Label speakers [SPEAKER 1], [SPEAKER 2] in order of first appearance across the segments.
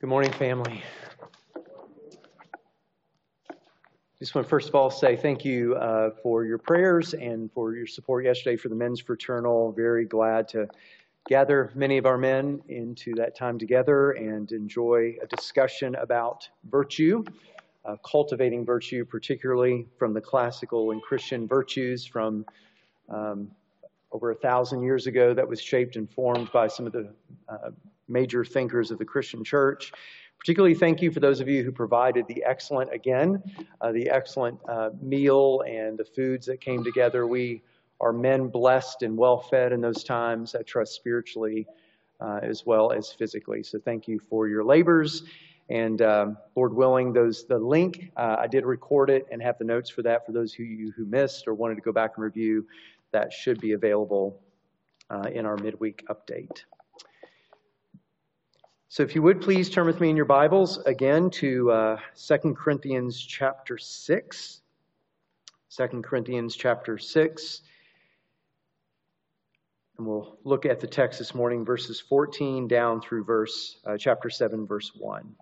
[SPEAKER 1] Good morning, family. Just want to first of all say thank you uh, for your prayers and for your support yesterday for the men's fraternal. Very glad to gather many of our men into that time together and enjoy a discussion about virtue, uh, cultivating virtue, particularly from the classical and Christian virtues from um, over a thousand years ago that was shaped and formed by some of the uh, major thinkers of the Christian church. Particularly, thank you for those of you who provided the excellent, again, uh, the excellent uh, meal and the foods that came together. We are men blessed and well fed in those times, I trust spiritually uh, as well as physically. So, thank you for your labors. And um, Lord willing, those the link uh, I did record it and have the notes for that for those who you who missed or wanted to go back and review. That should be available uh, in our midweek update. So if you would please turn with me in your Bibles again to uh, 2 Corinthians chapter 6. 2 Corinthians chapter 6. And we'll look at the text this morning, verses 14 down through verse uh, chapter 7, verse 1.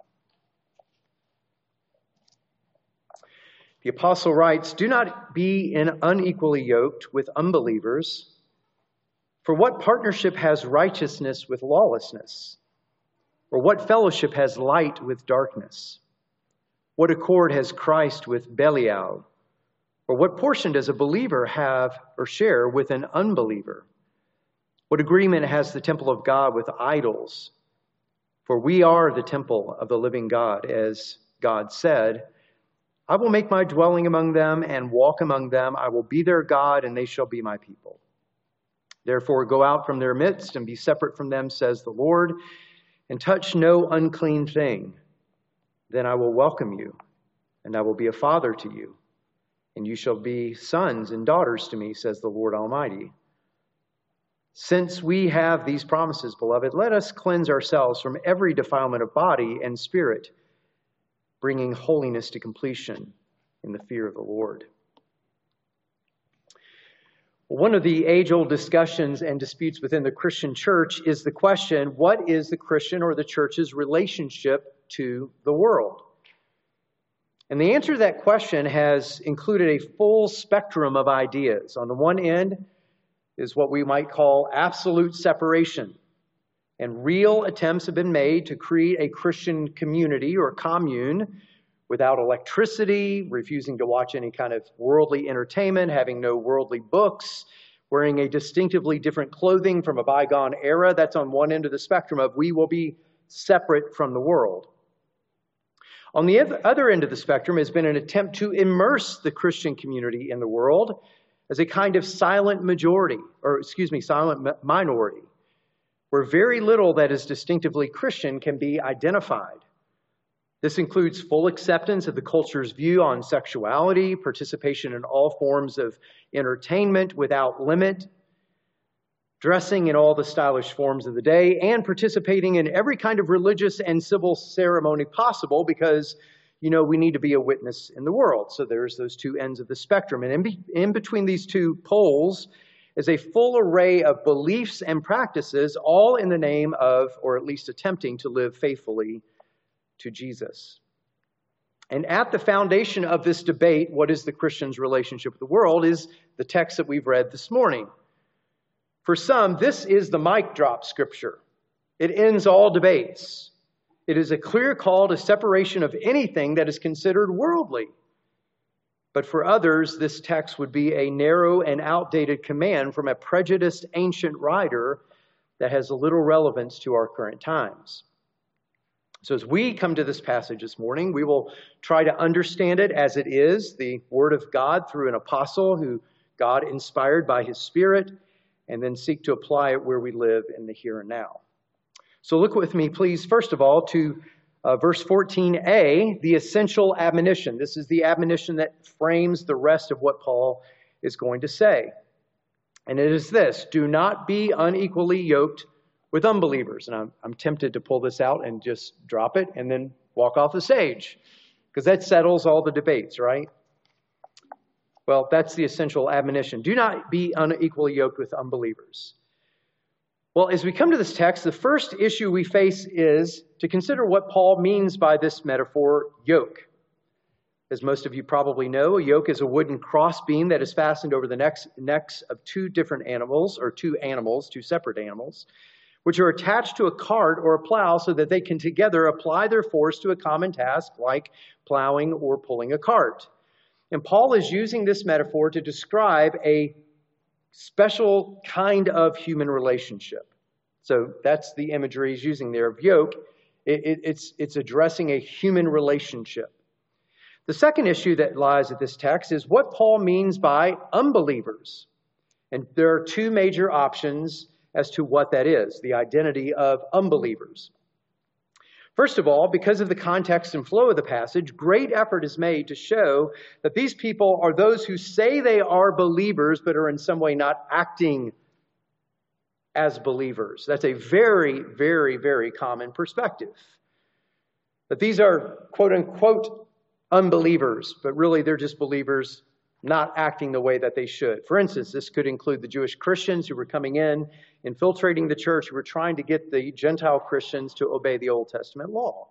[SPEAKER 1] The apostle writes, Do not be unequally yoked with unbelievers. For what partnership has righteousness with lawlessness? Or what fellowship has light with darkness? What accord has Christ with Belial? Or what portion does a believer have or share with an unbeliever? What agreement has the temple of God with idols? For we are the temple of the living God, as God said, I will make my dwelling among them and walk among them. I will be their God, and they shall be my people. Therefore, go out from their midst and be separate from them, says the Lord and touch no unclean thing, then I will welcome you, and I will be a father to you, and you shall be sons and daughters to me, says the Lord Almighty. Since we have these promises, beloved, let us cleanse ourselves from every defilement of body and spirit, bringing holiness to completion in the fear of the Lord. One of the age old discussions and disputes within the Christian church is the question what is the Christian or the church's relationship to the world? And the answer to that question has included a full spectrum of ideas. On the one end is what we might call absolute separation. And real attempts have been made to create a Christian community or commune without electricity, refusing to watch any kind of worldly entertainment, having no worldly books, wearing a distinctively different clothing from a bygone era. That's on one end of the spectrum of we will be separate from the world. On the other end of the spectrum has been an attempt to immerse the Christian community in the world as a kind of silent majority, or excuse me, silent minority, where very little that is distinctively Christian can be identified. This includes full acceptance of the culture's view on sexuality, participation in all forms of entertainment without limit, dressing in all the stylish forms of the day, and participating in every kind of religious and civil ceremony possible because, you know, we need to be a witness in the world. So there's those two ends of the spectrum. And in, be- in between these two poles is a full array of beliefs and practices, all in the name of, or at least attempting to live faithfully to Jesus. And at the foundation of this debate, what is the Christian's relationship with the world, is the text that we've read this morning. For some, this is the mic drop scripture. It ends all debates. It is a clear call to separation of anything that is considered worldly. But for others, this text would be a narrow and outdated command from a prejudiced ancient writer that has little relevance to our current times. So, as we come to this passage this morning, we will try to understand it as it is the Word of God through an apostle who God inspired by His Spirit, and then seek to apply it where we live in the here and now. So, look with me, please, first of all, to uh, verse 14a, the essential admonition. This is the admonition that frames the rest of what Paul is going to say. And it is this do not be unequally yoked with unbelievers. And I'm, I'm tempted to pull this out and just drop it and then walk off the stage because that settles all the debates, right? Well, that's the essential admonition. Do not be unequally yoked with unbelievers. Well, as we come to this text, the first issue we face is to consider what Paul means by this metaphor, yoke. As most of you probably know, a yoke is a wooden crossbeam that is fastened over the necks, necks of two different animals, or two animals, two separate animals, which are attached to a cart or a plow so that they can together apply their force to a common task like plowing or pulling a cart. And Paul is using this metaphor to describe a special kind of human relationship. So that's the imagery he's using there of yoke. It, it, it's, it's addressing a human relationship. The second issue that lies at this text is what Paul means by unbelievers. And there are two major options as to what that is the identity of unbelievers. First of all, because of the context and flow of the passage, great effort is made to show that these people are those who say they are believers but are in some way not acting as believers. That's a very, very, very common perspective. That these are quote unquote unbelievers, but really they're just believers not acting the way that they should. For instance, this could include the Jewish Christians who were coming in infiltrating the church. We're trying to get the Gentile Christians to obey the Old Testament law.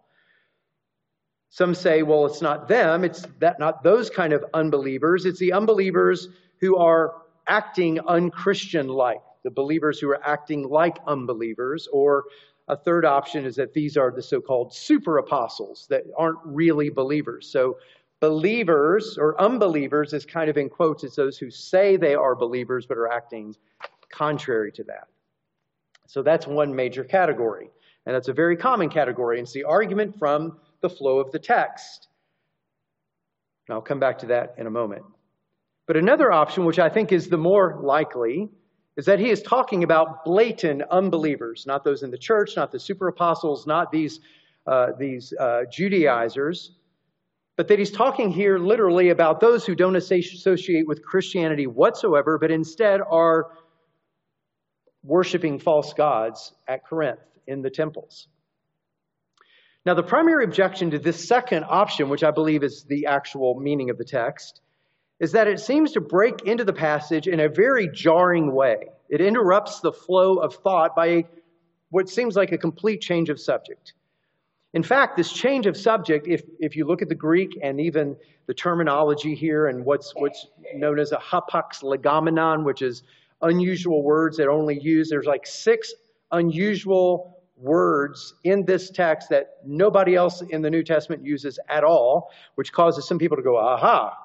[SPEAKER 1] Some say, well, it's not them, it's that not those kind of unbelievers, it's the unbelievers who are acting unchristian like, the believers who are acting like unbelievers, or a third option is that these are the so called super apostles that aren't really believers. So, believers or unbelievers is kind of in quotes, it's those who say they are believers but are acting contrary to that. So that's one major category. And that's a very common category. And it's the argument from the flow of the text. And I'll come back to that in a moment. But another option, which I think is the more likely, is that he is talking about blatant unbelievers, not those in the church, not the super apostles, not these, uh, these uh, Judaizers, but that he's talking here literally about those who don't associate with Christianity whatsoever, but instead are worshiping false gods at Corinth in the temples. Now, the primary objection to this second option, which I believe is the actual meaning of the text, is that it seems to break into the passage in a very jarring way. It interrupts the flow of thought by what seems like a complete change of subject. In fact, this change of subject, if, if you look at the Greek and even the terminology here and what's, what's known as a hapax legomenon, which is unusual words that only use. There's like six unusual words in this text that nobody else in the New Testament uses at all, which causes some people to go, aha,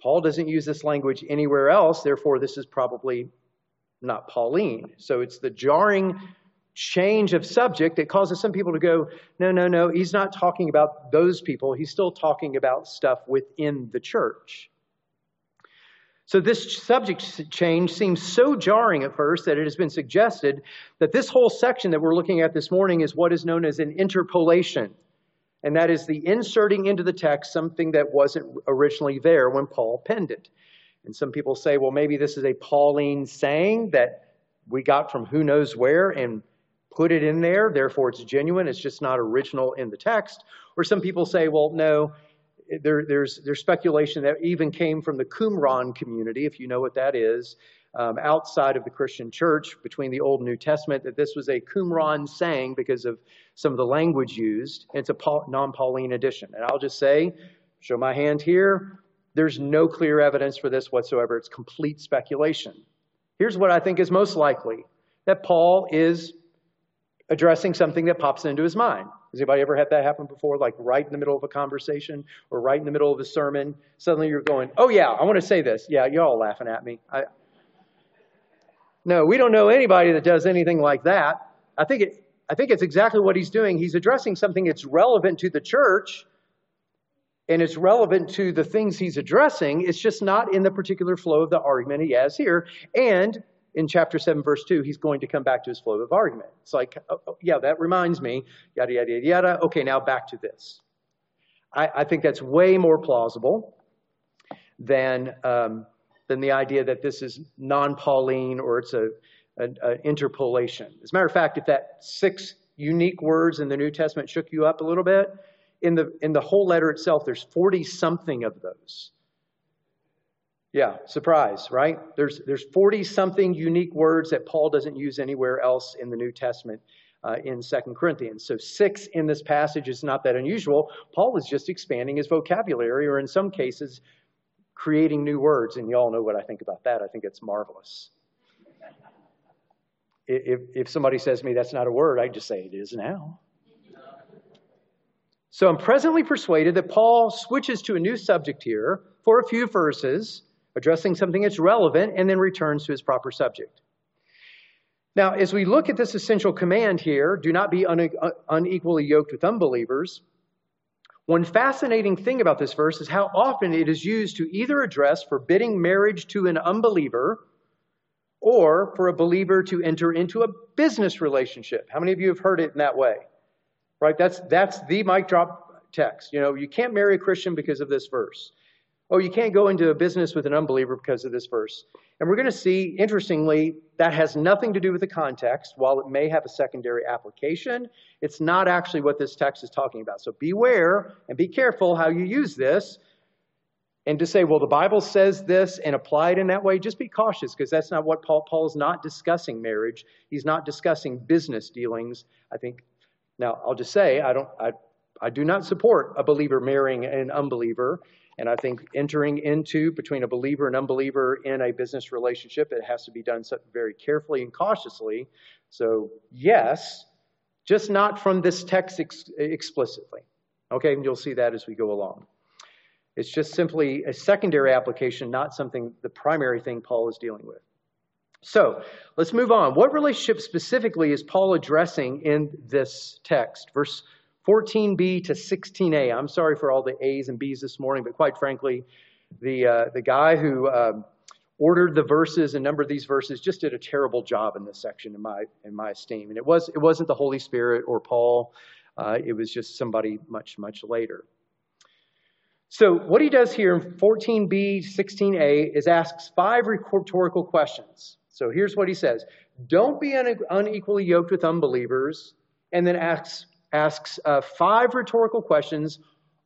[SPEAKER 1] Paul doesn't use this language anywhere else, therefore, this is probably not Pauline. So it's the jarring change of subject that causes some people to go, no, no, no, he's not talking about those people. He's still talking about stuff within the church. So, this subject change seems so jarring at first that it has been suggested that this whole section that we're looking at this morning is what is known as an interpolation. And that is the inserting into the text something that wasn't originally there when Paul penned it. And some people say, well, maybe this is a Pauline saying that we got from who knows where and put it in there, therefore it's genuine, it's just not original in the text. Or some people say, well, no, there, there's, there's speculation that even came from the Qumran community, if you know what that is, um, outside of the Christian church between the Old and New Testament, that this was a Qumran saying because of some of the language used. It's a non Pauline edition. And I'll just say, show my hand here, there's no clear evidence for this whatsoever. It's complete speculation. Here's what I think is most likely that Paul is addressing something that pops into his mind. Has anybody ever had that happen before? Like right in the middle of a conversation or right in the middle of a sermon, suddenly you're going, "Oh yeah, I want to say this." Yeah, you're all laughing at me. I... No, we don't know anybody that does anything like that. I think it. I think it's exactly what he's doing. He's addressing something that's relevant to the church, and it's relevant to the things he's addressing. It's just not in the particular flow of the argument he has here. And in chapter 7, verse 2, he's going to come back to his flow of argument. It's like, oh, oh, yeah, that reminds me, yada, yada, yada, yada. Okay, now back to this. I, I think that's way more plausible than, um, than the idea that this is non Pauline or it's a, an interpolation. As a matter of fact, if that six unique words in the New Testament shook you up a little bit, in the, in the whole letter itself, there's 40 something of those. Yeah, surprise, right? There's there's 40 something unique words that Paul doesn't use anywhere else in the New Testament uh, in Second Corinthians. So six in this passage is not that unusual. Paul was just expanding his vocabulary, or in some cases, creating new words. And you all know what I think about that. I think it's marvelous. If, if somebody says to me that's not a word, I just say it is now. So I'm presently persuaded that Paul switches to a new subject here for a few verses addressing something that's relevant, and then returns to his proper subject. Now, as we look at this essential command here, do not be une- uh, unequally yoked with unbelievers. One fascinating thing about this verse is how often it is used to either address forbidding marriage to an unbeliever or for a believer to enter into a business relationship. How many of you have heard it in that way? Right? That's, that's the mic drop text. You know, you can't marry a Christian because of this verse. Oh, you can't go into a business with an unbeliever because of this verse. And we're going to see, interestingly, that has nothing to do with the context. While it may have a secondary application, it's not actually what this text is talking about. So beware and be careful how you use this. And to say, well, the Bible says this and apply it in that way, just be cautious because that's not what Paul, Paul is not discussing marriage. He's not discussing business dealings. I think, now I'll just say, I don't, I, I do not support a believer marrying an unbeliever. And I think entering into between a believer and unbeliever in a business relationship, it has to be done very carefully and cautiously. So, yes, just not from this text ex- explicitly. Okay, and you'll see that as we go along. It's just simply a secondary application, not something, the primary thing Paul is dealing with. So let's move on. What relationship specifically is Paul addressing in this text? Verse 14b to 16a. I'm sorry for all the A's and B's this morning, but quite frankly, the, uh, the guy who uh, ordered the verses and numbered these verses just did a terrible job in this section, in my, in my esteem. And it, was, it wasn't the Holy Spirit or Paul, uh, it was just somebody much, much later. So, what he does here in 14b, 16a is asks five rhetorical questions. So, here's what he says Don't be unequally yoked with unbelievers, and then asks asks uh, five rhetorical questions,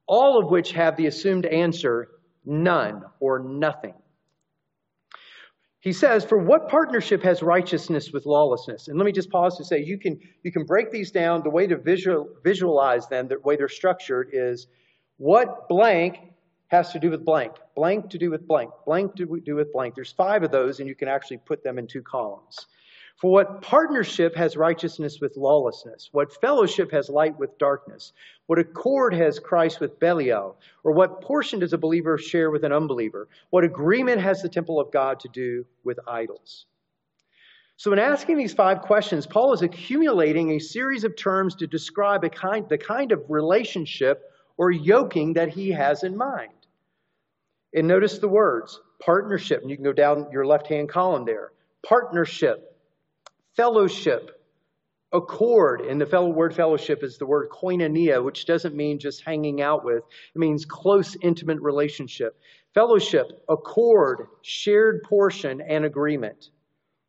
[SPEAKER 1] all of which have the assumed answer none or nothing. He says, For what partnership has righteousness with lawlessness? And let me just pause to say you can, you can break these down. The way to visual, visualize them, the way they're structured, is what blank has to do with blank, blank to do with blank, blank to do with blank. There's five of those, and you can actually put them in two columns. For what partnership has righteousness with lawlessness? What fellowship has light with darkness? What accord has Christ with Belial? Or what portion does a believer share with an unbeliever? What agreement has the temple of God to do with idols? So, in asking these five questions, Paul is accumulating a series of terms to describe a kind, the kind of relationship or yoking that he has in mind. And notice the words partnership, and you can go down your left hand column there. Partnership, fellowship, accord, and the fellow word fellowship is the word koinonia, which doesn't mean just hanging out with. It means close, intimate relationship. Fellowship, accord, shared portion, and agreement.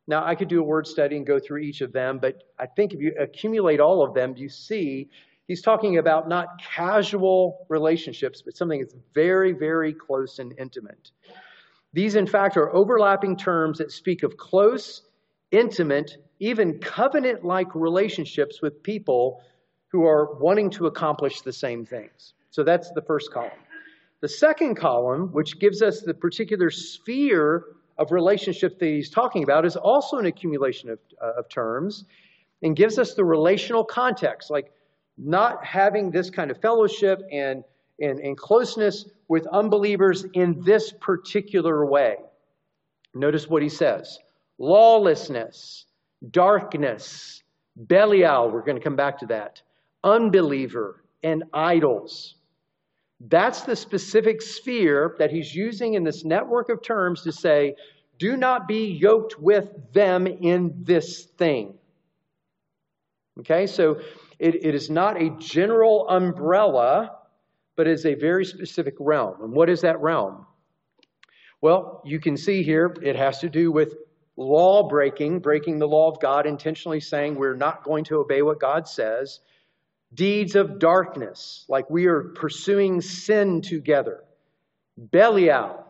[SPEAKER 1] Now, I could do a word study and go through each of them, but I think if you accumulate all of them, you see he's talking about not casual relationships, but something that's very, very close and intimate. These, in fact, are overlapping terms that speak of close, intimate, even covenant like relationships with people who are wanting to accomplish the same things. So that's the first column. The second column, which gives us the particular sphere of relationship that he's talking about, is also an accumulation of, uh, of terms and gives us the relational context, like not having this kind of fellowship and, and, and closeness with unbelievers in this particular way. Notice what he says lawlessness, darkness, Belial, we're going to come back to that, unbeliever, and idols. That's the specific sphere that he's using in this network of terms to say, do not be yoked with them in this thing. Okay, so it, it is not a general umbrella, but is a very specific realm. And what is that realm? Well, you can see here it has to do with law breaking, breaking the law of God, intentionally saying we're not going to obey what God says, deeds of darkness, like we are pursuing sin together, Belial,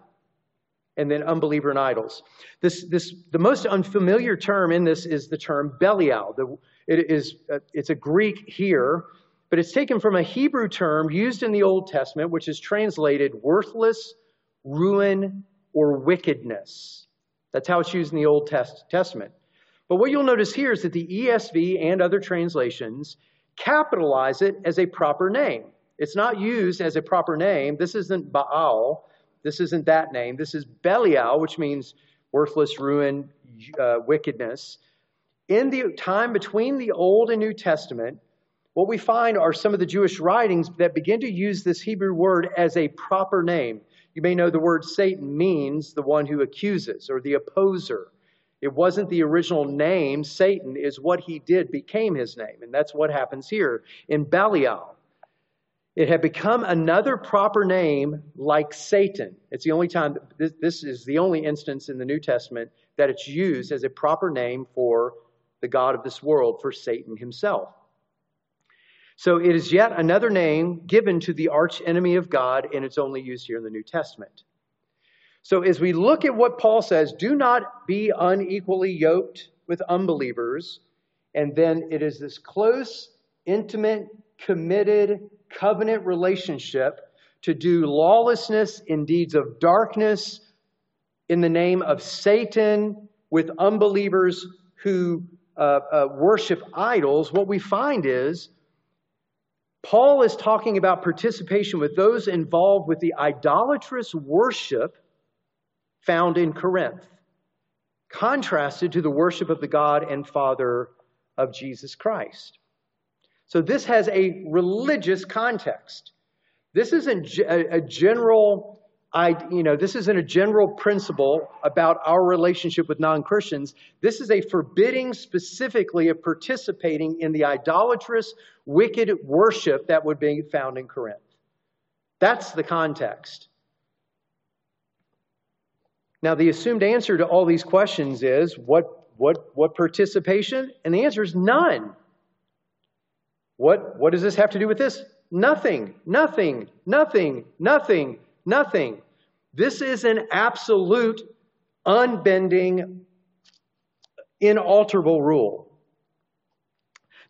[SPEAKER 1] and then unbeliever and idols. This, this, the most unfamiliar term in this is the term Belial. The, it is, uh, it's a Greek here, but it's taken from a Hebrew term used in the Old Testament, which is translated worthless, ruin, or wickedness. That's how it's used in the Old Test- Testament. But what you'll notice here is that the ESV and other translations capitalize it as a proper name. It's not used as a proper name. This isn't Baal. This isn't that name. This is Belial, which means worthless, ruin, uh, wickedness. In the time between the Old and New Testament, what we find are some of the Jewish writings that begin to use this Hebrew word as a proper name. You may know the word Satan means the one who accuses or the opposer. It wasn't the original name. Satan is what he did became his name. And that's what happens here in Belial. It had become another proper name like Satan. It's the only time, this, this is the only instance in the New Testament that it's used as a proper name for the God of this world, for Satan himself. So it is yet another name given to the arch enemy of God, and it's only used here in the New Testament. So as we look at what Paul says, do not be unequally yoked with unbelievers. And then it is this close, intimate, committed covenant relationship to do lawlessness in deeds of darkness in the name of Satan with unbelievers who uh, uh, worship idols, what we find is Paul is talking about participation with those involved with the idolatrous worship found in Corinth, contrasted to the worship of the God and Father of Jesus Christ. So this has a religious context. This isn't a general I, you know, this isn't a general principle about our relationship with non Christians. This is a forbidding specifically of participating in the idolatrous, wicked worship that would be found in Corinth. That's the context. Now, the assumed answer to all these questions is what, what, what participation? And the answer is none. What, what does this have to do with this? Nothing, nothing, nothing, nothing, nothing. This is an absolute, unbending, inalterable rule.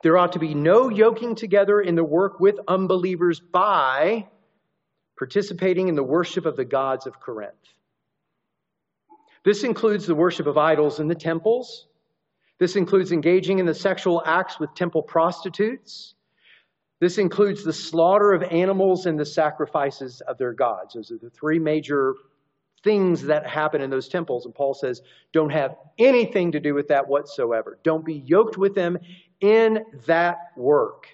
[SPEAKER 1] There ought to be no yoking together in the work with unbelievers by participating in the worship of the gods of Corinth. This includes the worship of idols in the temples. This includes engaging in the sexual acts with temple prostitutes. This includes the slaughter of animals and the sacrifices of their gods. Those are the three major things that happen in those temples. And Paul says, don't have anything to do with that whatsoever. Don't be yoked with them in that work.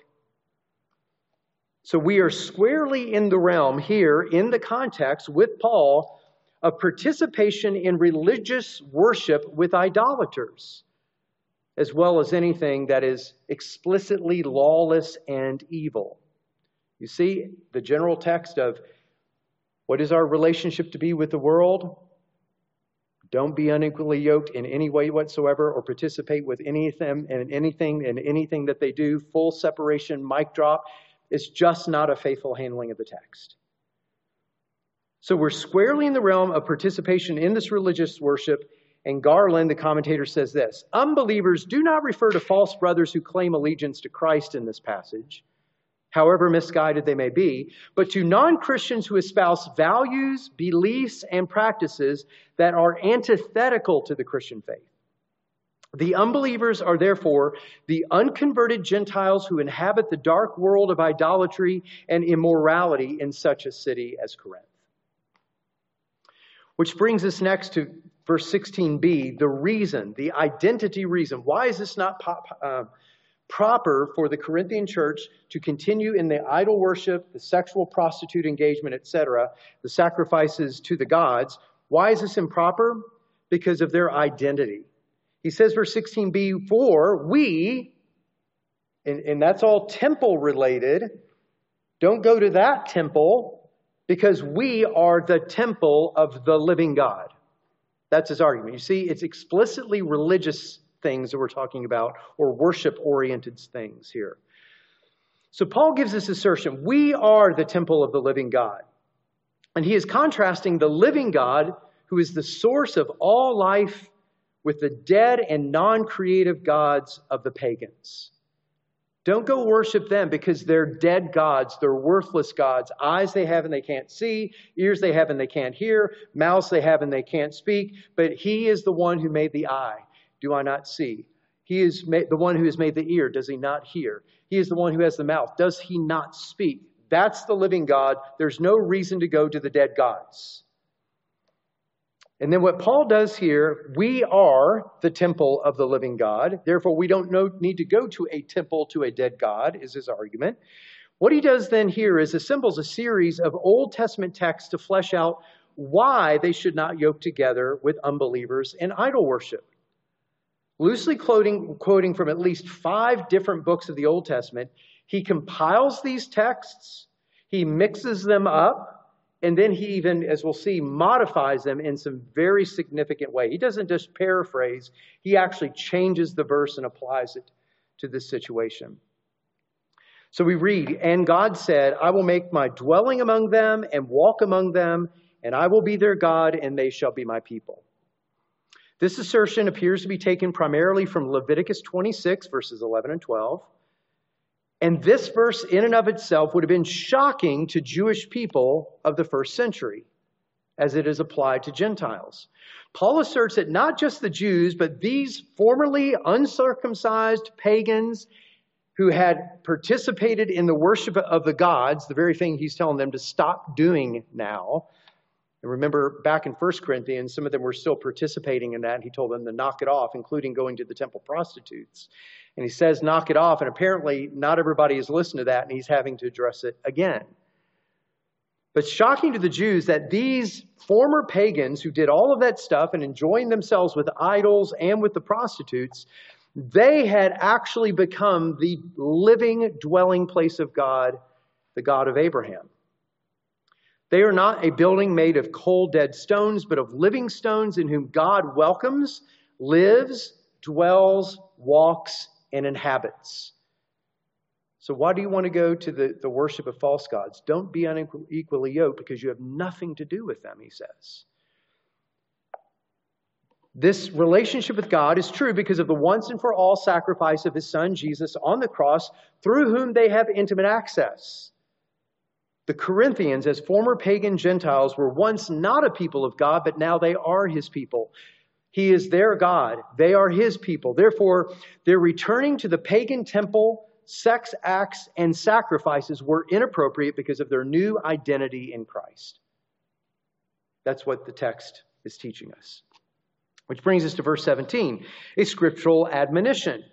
[SPEAKER 1] So we are squarely in the realm here, in the context with Paul, of participation in religious worship with idolaters, as well as anything that is explicitly lawless and evil. You see, the general text of what is our relationship to be with the world? Don't be unequally yoked in any way whatsoever or participate with anything and anything and anything that they do. Full separation, mic drop. It's just not a faithful handling of the text. So we're squarely in the realm of participation in this religious worship. And Garland, the commentator, says this Unbelievers do not refer to false brothers who claim allegiance to Christ in this passage, however misguided they may be, but to non Christians who espouse values, beliefs, and practices that are antithetical to the Christian faith. The unbelievers are therefore the unconverted Gentiles who inhabit the dark world of idolatry and immorality in such a city as Corinth. Which brings us next to verse 16b, the reason, the identity reason. Why is this not pop, uh, proper for the Corinthian church to continue in the idol worship, the sexual prostitute engagement, etc., the sacrifices to the gods? Why is this improper? Because of their identity. He says, verse 16b, for we, and, and that's all temple related, don't go to that temple because we are the temple of the living God. That's his argument. You see, it's explicitly religious things that we're talking about, or worship oriented things here. So Paul gives this assertion we are the temple of the living God. And he is contrasting the living God who is the source of all life, with the dead and non creative gods of the pagans. Don't go worship them because they're dead gods. They're worthless gods. Eyes they have and they can't see, ears they have and they can't hear, mouths they have and they can't speak. But He is the one who made the eye. Do I not see? He is the one who has made the ear. Does He not hear? He is the one who has the mouth. Does He not speak? That's the living God. There's no reason to go to the dead gods. And then what Paul does here, we are the temple of the living God. Therefore, we don't know, need to go to a temple to a dead God, is his argument. What he does then here is assembles a series of Old Testament texts to flesh out why they should not yoke together with unbelievers in idol worship. Loosely quoting, quoting from at least five different books of the Old Testament, he compiles these texts, he mixes them up, and then he even, as we'll see, modifies them in some very significant way. He doesn't just paraphrase, he actually changes the verse and applies it to this situation. So we read, And God said, I will make my dwelling among them and walk among them, and I will be their God, and they shall be my people. This assertion appears to be taken primarily from Leviticus 26, verses 11 and 12. And this verse, in and of itself, would have been shocking to Jewish people of the first century as it is applied to Gentiles. Paul asserts that not just the Jews, but these formerly uncircumcised pagans who had participated in the worship of the gods, the very thing he's telling them to stop doing now. And remember, back in 1 Corinthians, some of them were still participating in that. He told them to knock it off, including going to the temple prostitutes. And he says, knock it off. And apparently, not everybody has listened to that, and he's having to address it again. But shocking to the Jews that these former pagans who did all of that stuff and enjoying themselves with idols and with the prostitutes, they had actually become the living dwelling place of God, the God of Abraham. They are not a building made of cold, dead stones, but of living stones in whom God welcomes, lives, dwells, walks, and inhabits. So, why do you want to go to the, the worship of false gods? Don't be unequally yoked because you have nothing to do with them, he says. This relationship with God is true because of the once and for all sacrifice of his son Jesus on the cross, through whom they have intimate access. The Corinthians, as former pagan Gentiles, were once not a people of God, but now they are his people. He is their God. They are his people. Therefore, their returning to the pagan temple, sex acts, and sacrifices were inappropriate because of their new identity in Christ. That's what the text is teaching us. Which brings us to verse 17, a scriptural admonition.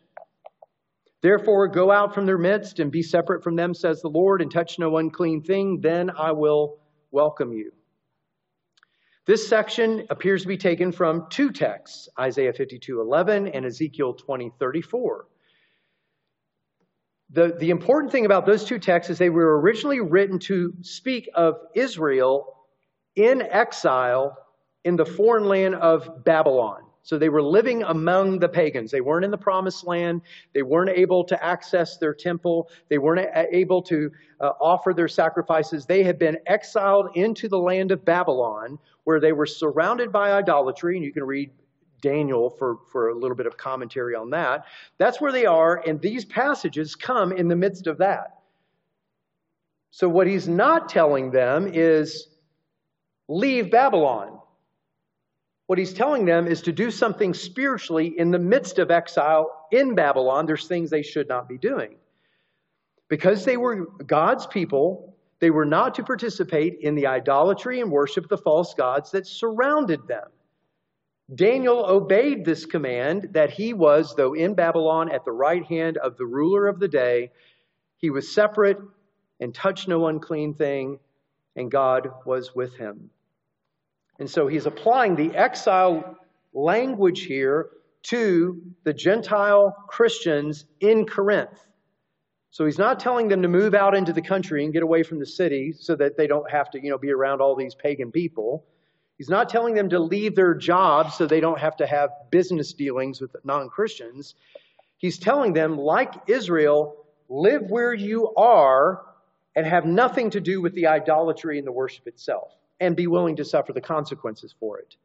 [SPEAKER 1] Therefore, go out from their midst and be separate from them, says the Lord, and touch no unclean thing, then I will welcome you. This section appears to be taken from two texts, Isaiah 52:11 and Ezekiel 20:34. The, the important thing about those two texts is they were originally written to speak of Israel in exile in the foreign land of Babylon. So they were living among the pagans. They weren't in the promised land. They weren't able to access their temple. They weren't able to uh, offer their sacrifices. They had been exiled into the land of Babylon where they were surrounded by idolatry. And you can read Daniel for, for a little bit of commentary on that. That's where they are. And these passages come in the midst of that. So what he's not telling them is leave Babylon. What he's telling them is to do something spiritually in the midst of exile in Babylon. There's things they should not be doing. Because they were God's people, they were not to participate in the idolatry and worship of the false gods that surrounded them. Daniel obeyed this command that he was, though in Babylon, at the right hand of the ruler of the day. He was separate and touched no unclean thing, and God was with him. And so he's applying the exile language here to the Gentile Christians in Corinth. So he's not telling them to move out into the country and get away from the city so that they don't have to, you know, be around all these pagan people. He's not telling them to leave their jobs so they don't have to have business dealings with non-Christians. He's telling them, like Israel, live where you are and have nothing to do with the idolatry and the worship itself. And be willing to suffer the consequences for it.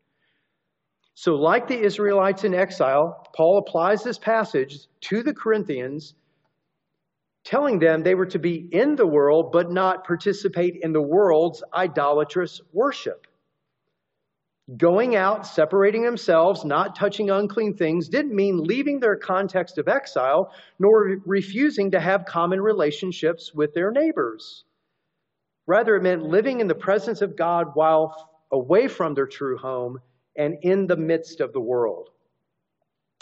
[SPEAKER 1] So, like the Israelites in exile, Paul applies this passage to the Corinthians, telling them they were to be in the world, but not participate in the world's idolatrous worship. Going out, separating themselves, not touching unclean things, didn't mean leaving their context of exile, nor refusing to have common relationships with their neighbors. Rather, it meant living in the presence of God while away from their true home and in the midst of the world.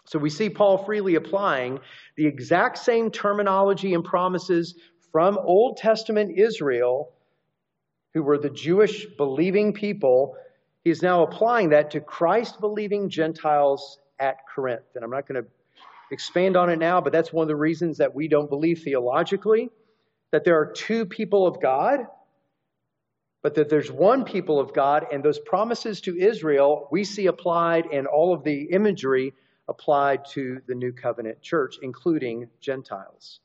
[SPEAKER 1] So we see Paul freely applying the exact same terminology and promises from Old Testament Israel, who were the Jewish believing people He's now applying that to Christ believing Gentiles at Corinth. And I'm not going to expand on it now, but that's one of the reasons that we don't believe theologically that there are two people of God, but that there's one people of God, and those promises to Israel we see applied in all of the imagery applied to the new covenant church, including Gentiles.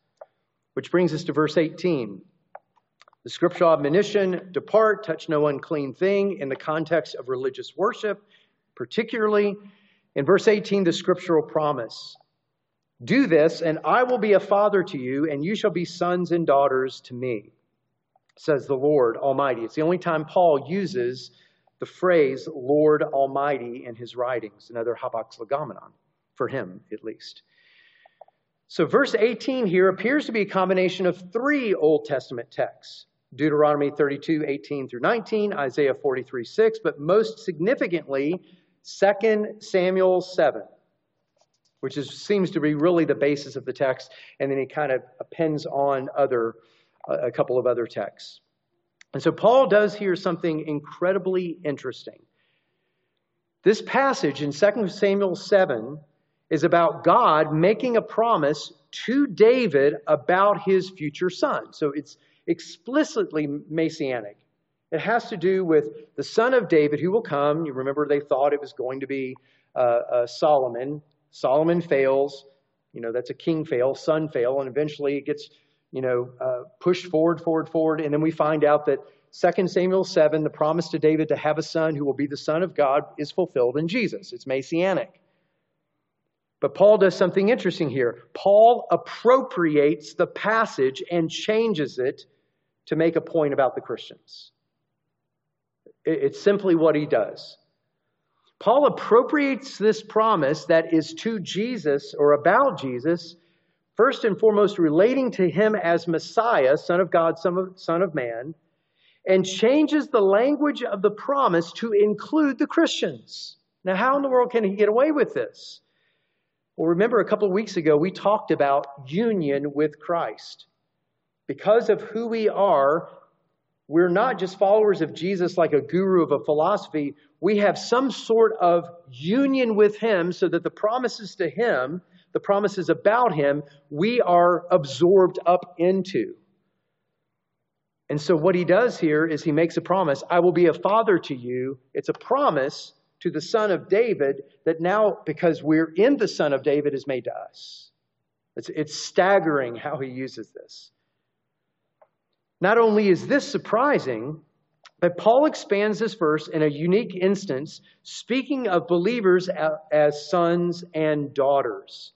[SPEAKER 1] Which brings us to verse 18. The scriptural admonition, depart, touch no unclean thing, in the context of religious worship, particularly. In verse 18, the scriptural promise Do this, and I will be a father to you, and you shall be sons and daughters to me, says the Lord Almighty. It's the only time Paul uses the phrase Lord Almighty in his writings, another hapax legomenon, for him at least. So, verse 18 here appears to be a combination of three Old Testament texts Deuteronomy 32, 18 through 19, Isaiah 43, 6, but most significantly, 2 Samuel 7, which is, seems to be really the basis of the text, and then he kind of appends on other, a couple of other texts. And so Paul does here something incredibly interesting. This passage in 2 Samuel 7 is about God making a promise to David about his future son. So it's explicitly messianic. It has to do with the son of David who will come. You remember they thought it was going to be uh, uh, Solomon. Solomon fails. You know, that's a king fail, son fail, and eventually it gets, you know, uh, pushed forward, forward, forward. And then we find out that 2 Samuel 7, the promise to David to have a son who will be the son of God, is fulfilled in Jesus. It's messianic. But Paul does something interesting here. Paul appropriates the passage and changes it to make a point about the Christians. It's simply what he does. Paul appropriates this promise that is to Jesus or about Jesus, first and foremost relating to him as Messiah, Son of God, Son of Man, and changes the language of the promise to include the Christians. Now, how in the world can he get away with this? Well, remember a couple of weeks ago, we talked about union with Christ. Because of who we are, we're not just followers of Jesus like a guru of a philosophy. We have some sort of union with Him so that the promises to Him, the promises about Him, we are absorbed up into. And so, what He does here is He makes a promise I will be a father to you. It's a promise to the son of David that now, because we're in the son of David, is made to us. It's, it's staggering how he uses this. Not only is this surprising, but Paul expands this verse in a unique instance, speaking of believers as sons and daughters.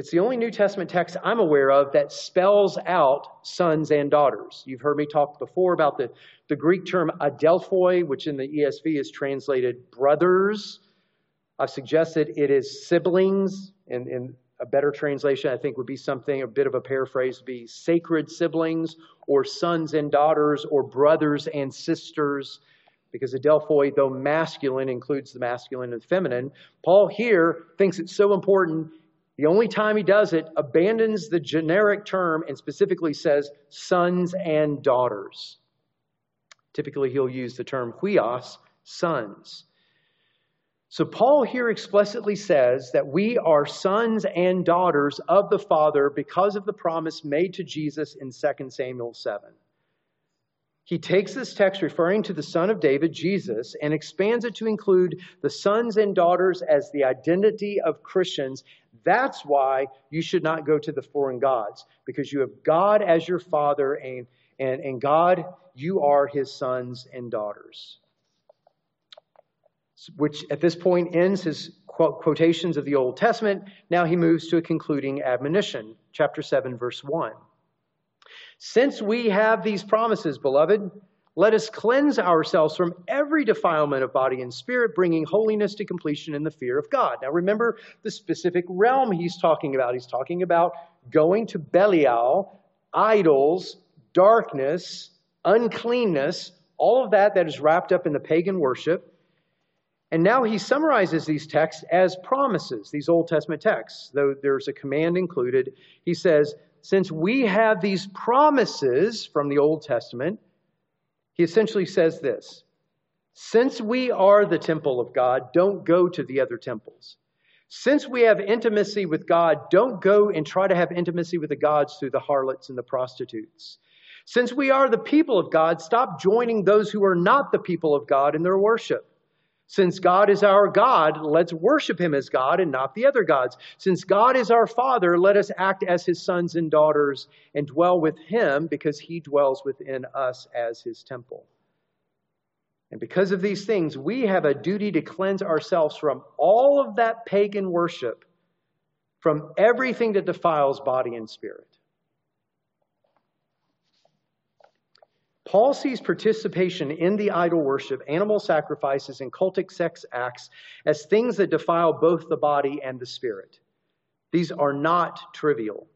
[SPEAKER 1] It's the only New Testament text I'm aware of that spells out sons and daughters. You've heard me talk before about the, the Greek term adelphoi, which in the ESV is translated brothers. I've suggested it is siblings. and, in a better translation, I think, would be something, a bit of a paraphrase, would be sacred siblings, or sons and daughters, or brothers and sisters because adelphoi, though masculine, includes the masculine and the feminine. Paul here thinks it's so important the only time he does it, abandons the generic term and specifically says sons and daughters. Typically, he'll use the term huios, sons. So, Paul here explicitly says that we are sons and daughters of the Father because of the promise made to Jesus in 2 Samuel 7. He takes this text referring to the Son of David, Jesus, and expands it to include the sons and daughters as the identity of Christians that's why you should not go to the foreign gods, because you have God as your father, and, And, and God, you are his sons and daughters. Which at this point ends his quotations of the Old Testament. Now he moves to a concluding admonition, chapter 7, verse 1. Since we have these promises, beloved, let us cleanse ourselves from every defilement of body and spirit, bringing holiness to completion in the fear of God. Now, remember the specific realm he's talking about. He's talking about going to Belial, idols, darkness, uncleanness, all of that that is wrapped up in the pagan worship. And now he summarizes these texts as promises, these Old Testament texts, though there's a command included. He says, Since we have these promises from the Old Testament, he essentially says this Since we are the temple of God, don't go to the other temples. Since we have intimacy with God, don't go and try to have intimacy with the gods through the harlots and the prostitutes. Since we are the people of God, stop joining those who are not the people of God in their worship. Since God is our God, let's worship him as God and not the other gods. Since God is our Father, let us act as his sons and daughters and dwell with him because he dwells within us as his temple. And because of these things, we have a duty to cleanse ourselves from all of that pagan worship, from everything that defiles body and spirit. Paul sees participation in the idol worship, animal sacrifices, and cultic sex acts as things that defile both the body and the spirit. These are not trivial.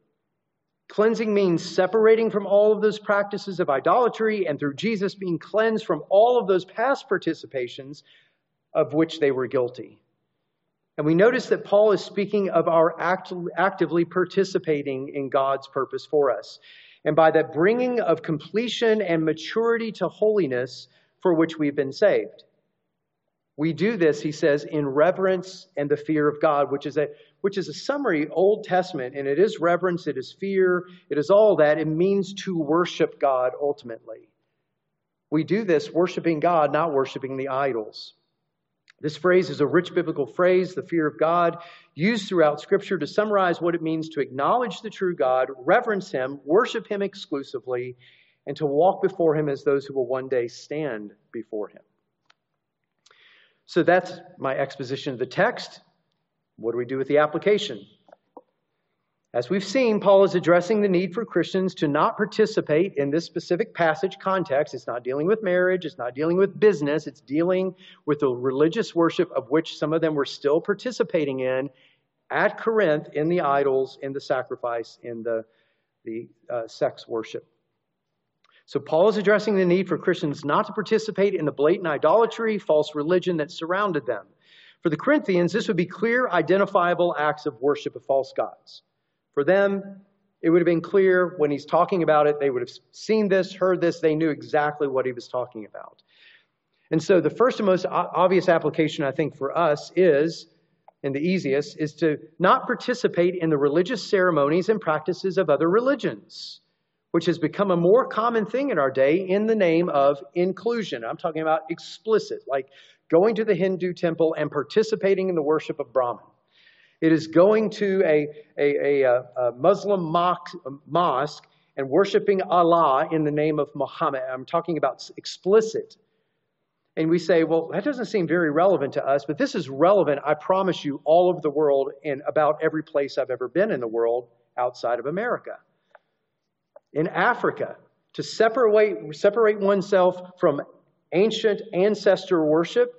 [SPEAKER 1] Cleansing means separating from all of those practices of idolatry and through Jesus being cleansed from all of those past participations of which they were guilty. And we notice that Paul is speaking of our act- actively participating in God's purpose for us and by that bringing of completion and maturity to holiness for which we've been saved. We do this, he says, in reverence and the fear of God, which is a which is a summary Old Testament, and it is reverence, it is fear, it is all that. It means to worship God ultimately. We do this worshiping God, not worshiping the idols. This phrase is a rich biblical phrase, the fear of God, used throughout Scripture to summarize what it means to acknowledge the true God, reverence Him, worship Him exclusively, and to walk before Him as those who will one day stand before Him. So that's my exposition of the text. What do we do with the application? As we've seen, Paul is addressing the need for Christians to not participate in this specific passage context. It's not dealing with marriage, it's not dealing with business, it's dealing with the religious worship of which some of them were still participating in at Corinth in the idols, in the sacrifice, in the, the uh, sex worship. So, Paul is addressing the need for Christians not to participate in the blatant idolatry, false religion that surrounded them. For the Corinthians, this would be clear, identifiable acts of worship of false gods. For them, it would have been clear when he's talking about it, they would have seen this, heard this, they knew exactly what he was talking about. And so the first and most obvious application, I think, for us is, and the easiest, is to not participate in the religious ceremonies and practices of other religions, which has become a more common thing in our day in the name of inclusion. I'm talking about explicit, like going to the Hindu temple and participating in the worship of Brahman. It is going to a, a, a, a Muslim mosque and worshiping Allah in the name of Muhammad. I'm talking about explicit. And we say, well, that doesn't seem very relevant to us, but this is relevant, I promise you, all over the world and about every place I've ever been in the world outside of America. In Africa, to separate, separate oneself from ancient ancestor worship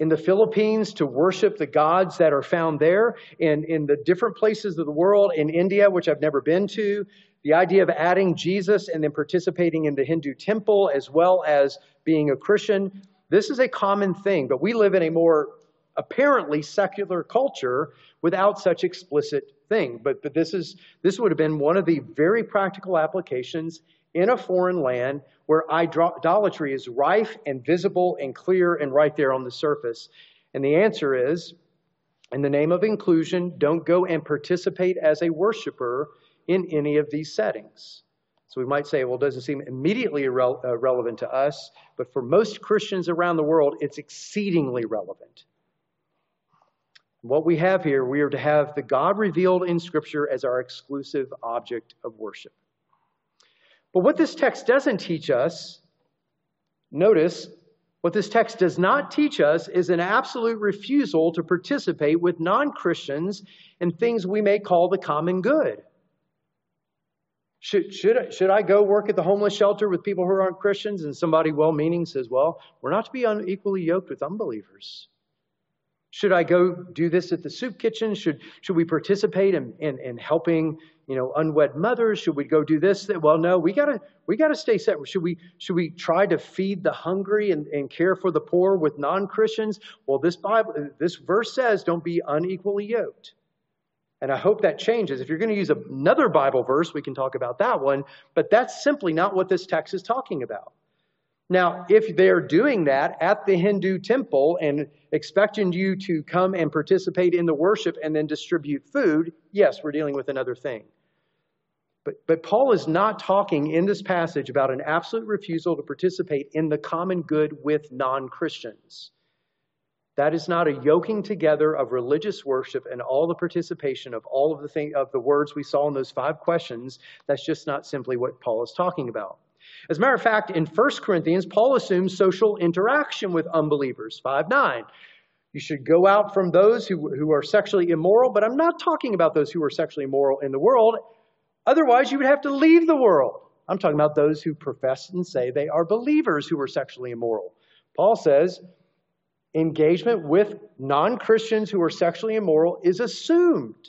[SPEAKER 1] in the Philippines to worship the gods that are found there, in, in the different places of the world, in India, which I've never been to, the idea of adding Jesus and then participating in the Hindu temple as well as being a Christian, this is a common thing, but we live in a more apparently secular culture without such explicit thing. But, but this, is, this would have been one of the very practical applications in a foreign land where idolatry is rife and visible and clear and right there on the surface? And the answer is in the name of inclusion, don't go and participate as a worshiper in any of these settings. So we might say, well, it doesn't seem immediately irre- uh, relevant to us, but for most Christians around the world, it's exceedingly relevant. What we have here, we are to have the God revealed in Scripture as our exclusive object of worship. But what this text doesn't teach us, notice, what this text does not teach us is an absolute refusal to participate with non Christians in things we may call the common good. Should, should, should I go work at the homeless shelter with people who aren't Christians? And somebody well meaning says, Well, we're not to be unequally yoked with unbelievers. Should I go do this at the soup kitchen? Should, should we participate in, in, in helping you know, unwed mothers? Should we go do this? Well, no, we gotta we gotta stay separate. Should we should we try to feed the hungry and, and care for the poor with non-Christians? Well, this Bible this verse says don't be unequally yoked. And I hope that changes. If you're going to use another Bible verse, we can talk about that one, but that's simply not what this text is talking about. Now, if they're doing that at the Hindu temple and expecting you to come and participate in the worship and then distribute food, yes, we're dealing with another thing. But, but Paul is not talking in this passage about an absolute refusal to participate in the common good with non Christians. That is not a yoking together of religious worship and all the participation of all of the thing, of the words we saw in those five questions. That's just not simply what Paul is talking about. As a matter of fact, in 1 Corinthians, Paul assumes social interaction with unbelievers. 5 9. You should go out from those who, who are sexually immoral, but I'm not talking about those who are sexually immoral in the world. Otherwise, you would have to leave the world. I'm talking about those who profess and say they are believers who are sexually immoral. Paul says, engagement with non Christians who are sexually immoral is assumed.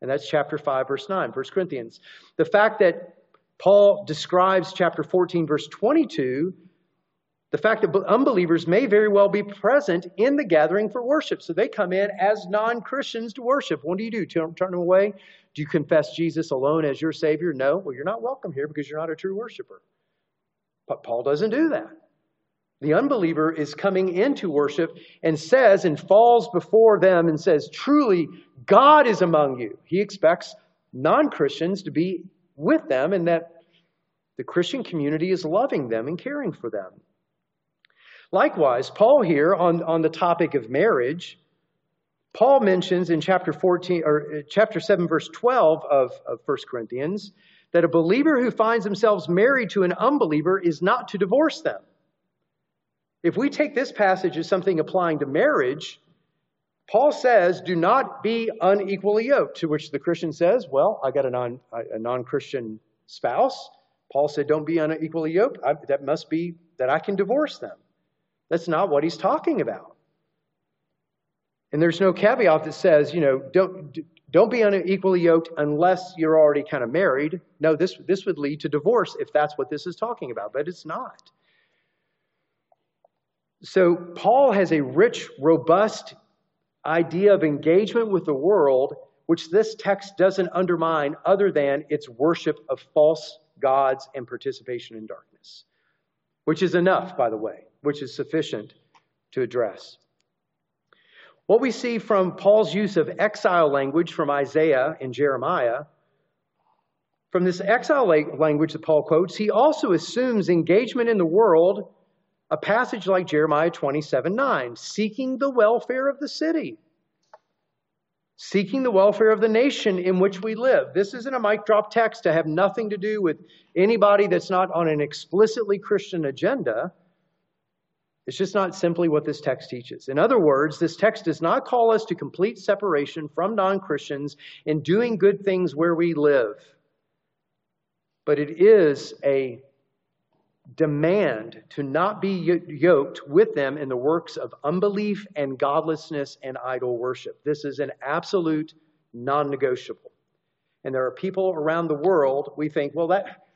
[SPEAKER 1] And that's chapter 5, verse 9, 1 Corinthians. The fact that Paul describes chapter 14, verse 22, the fact that unbelievers may very well be present in the gathering for worship. So they come in as non Christians to worship. What do you do? Turn, turn them away? Do you confess Jesus alone as your Savior? No. Well, you're not welcome here because you're not a true worshiper. But Paul doesn't do that. The unbeliever is coming into worship and says and falls before them and says, Truly, God is among you. He expects non Christians to be with them and that the Christian community is loving them and caring for them. Likewise, Paul here on, on the topic of marriage, Paul mentions in chapter 14 or uh, chapter 7, verse 12 of, of 1 Corinthians, that a believer who finds themselves married to an unbeliever is not to divorce them. If we take this passage as something applying to marriage, Paul says, do not be unequally yoked, to which the Christian says, well, I got a, non, a non-Christian spouse. Paul said, don't be unequally yoked. I, that must be that I can divorce them. That's not what he's talking about. And there's no caveat that says, you know, don't, don't be unequally yoked unless you're already kind of married. No, this, this would lead to divorce if that's what this is talking about, but it's not. So, Paul has a rich, robust idea of engagement with the world, which this text doesn't undermine, other than its worship of false gods and participation in darkness, which is enough, by the way, which is sufficient to address. What we see from Paul's use of exile language from Isaiah and Jeremiah, from this exile language that Paul quotes, he also assumes engagement in the world a passage like Jeremiah 27 9, seeking the welfare of the city, seeking the welfare of the nation in which we live. This isn't a mic drop text to have nothing to do with anybody that's not on an explicitly Christian agenda. It's just not simply what this text teaches. In other words, this text does not call us to complete separation from non Christians in doing good things where we live, but it is a demand to not be yoked with them in the works of unbelief and godlessness and idol worship. This is an absolute non negotiable. And there are people around the world, we think, well, that,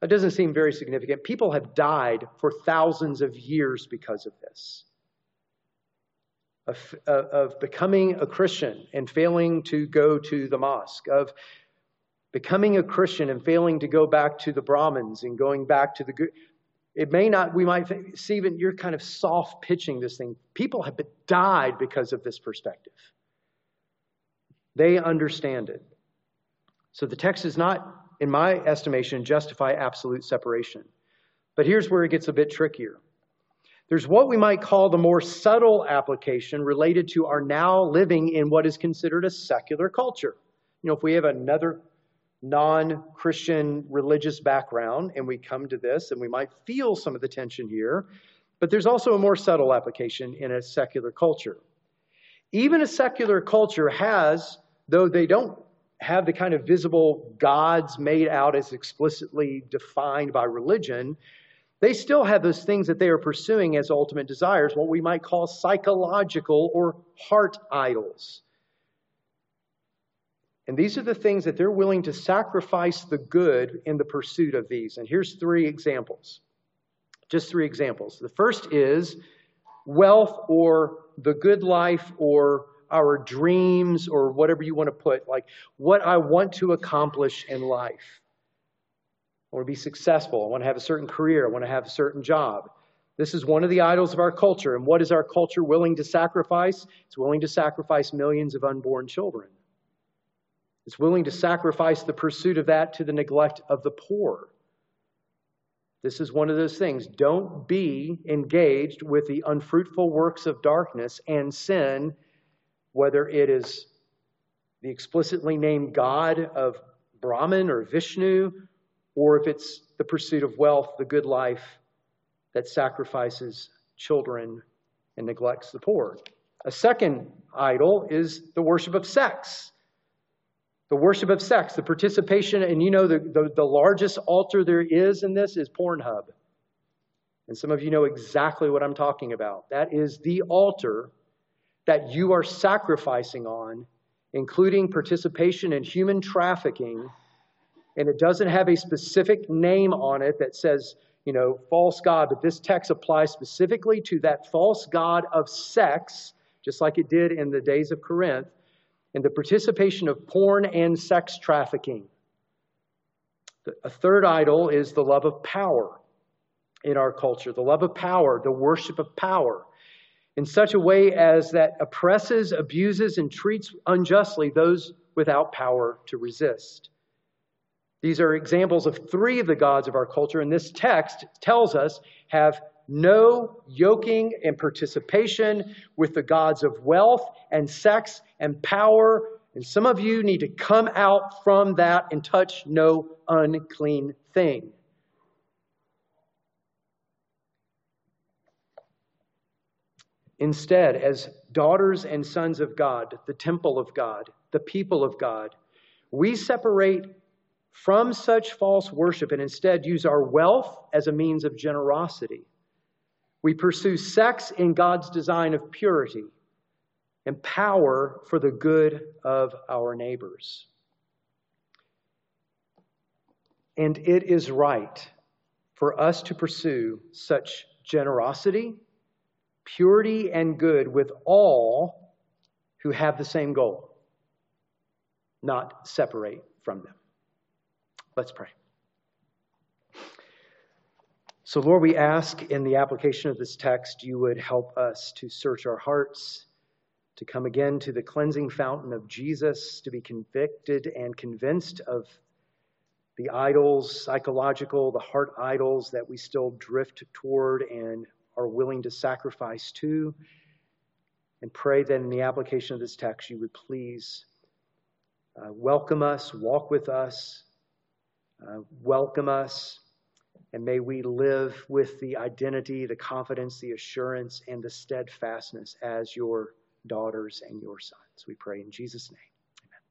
[SPEAKER 1] that doesn't seem very significant. People have died for thousands of years because of this. Of, of becoming a Christian and failing to go to the mosque, of becoming a Christian and failing to go back to the Brahmins and going back to the. It may not, we might think, Stephen, you're kind of soft pitching this thing. People have died because of this perspective. They understand it. So the text does not, in my estimation, justify absolute separation. But here's where it gets a bit trickier. There's what we might call the more subtle application related to our now living in what is considered a secular culture. You know, if we have another non Christian religious background, and we come to this, and we might feel some of the tension here, but there's also a more subtle application in a secular culture. Even a secular culture has, though they don't have the kind of visible gods made out as explicitly defined by religion, they still have those things that they are pursuing as ultimate desires, what we might call psychological or heart idols. And these are the things that they're willing to sacrifice the good in the pursuit of these. And here's three examples. Just three examples. The first is wealth or the good life or our dreams or whatever you want to put, like what I want to accomplish in life. I want to be successful. I want to have a certain career. I want to have a certain job. This is one of the idols of our culture. And what is our culture willing to sacrifice? It's willing to sacrifice millions of unborn children. It's willing to sacrifice the pursuit of that to the neglect of the poor. This is one of those things. Don't be engaged with the unfruitful works of darkness and sin, whether it is the explicitly named God of Brahman or Vishnu, or if it's the pursuit of wealth, the good life that sacrifices children and neglects the poor. A second idol is the worship of sex. The worship of sex, the participation, and you know the, the, the, largest altar there is in this is Pornhub. And some of you know exactly what I'm talking about. That is the altar that you are sacrificing on, including participation in human trafficking. And it doesn't have a specific name on it that says, you know, false God, but this text applies specifically to that false God of sex, just like it did in the days of Corinth and the participation of porn and sex trafficking. A third idol is the love of power in our culture, the love of power, the worship of power, in such a way as that oppresses, abuses, and treats unjustly those without power to resist. These are examples of three of the gods of our culture, and this text tells us have no yoking and participation with the gods of wealth and sex and power. And some of you need to come out from that and touch no unclean thing. Instead, as daughters and sons of God, the temple of God, the people of God, we separate from such false worship and instead use our wealth as a means of generosity. We pursue sex in God's design of purity and power for the good of our neighbors. And it is right for us to pursue such generosity, purity, and good with all who have the same goal, not separate from them. Let's pray. So, Lord, we ask in the application of this text, you would help us to search our hearts, to come again to the cleansing fountain of Jesus, to be convicted and convinced of the idols, psychological, the heart idols that we still drift toward and are willing to sacrifice to. And pray that in the application of this text, you would please uh, welcome us, walk with us, uh, welcome us and may we live with the identity, the confidence, the assurance, and the steadfastness as your daughters and your sons. We pray in Jesus' name.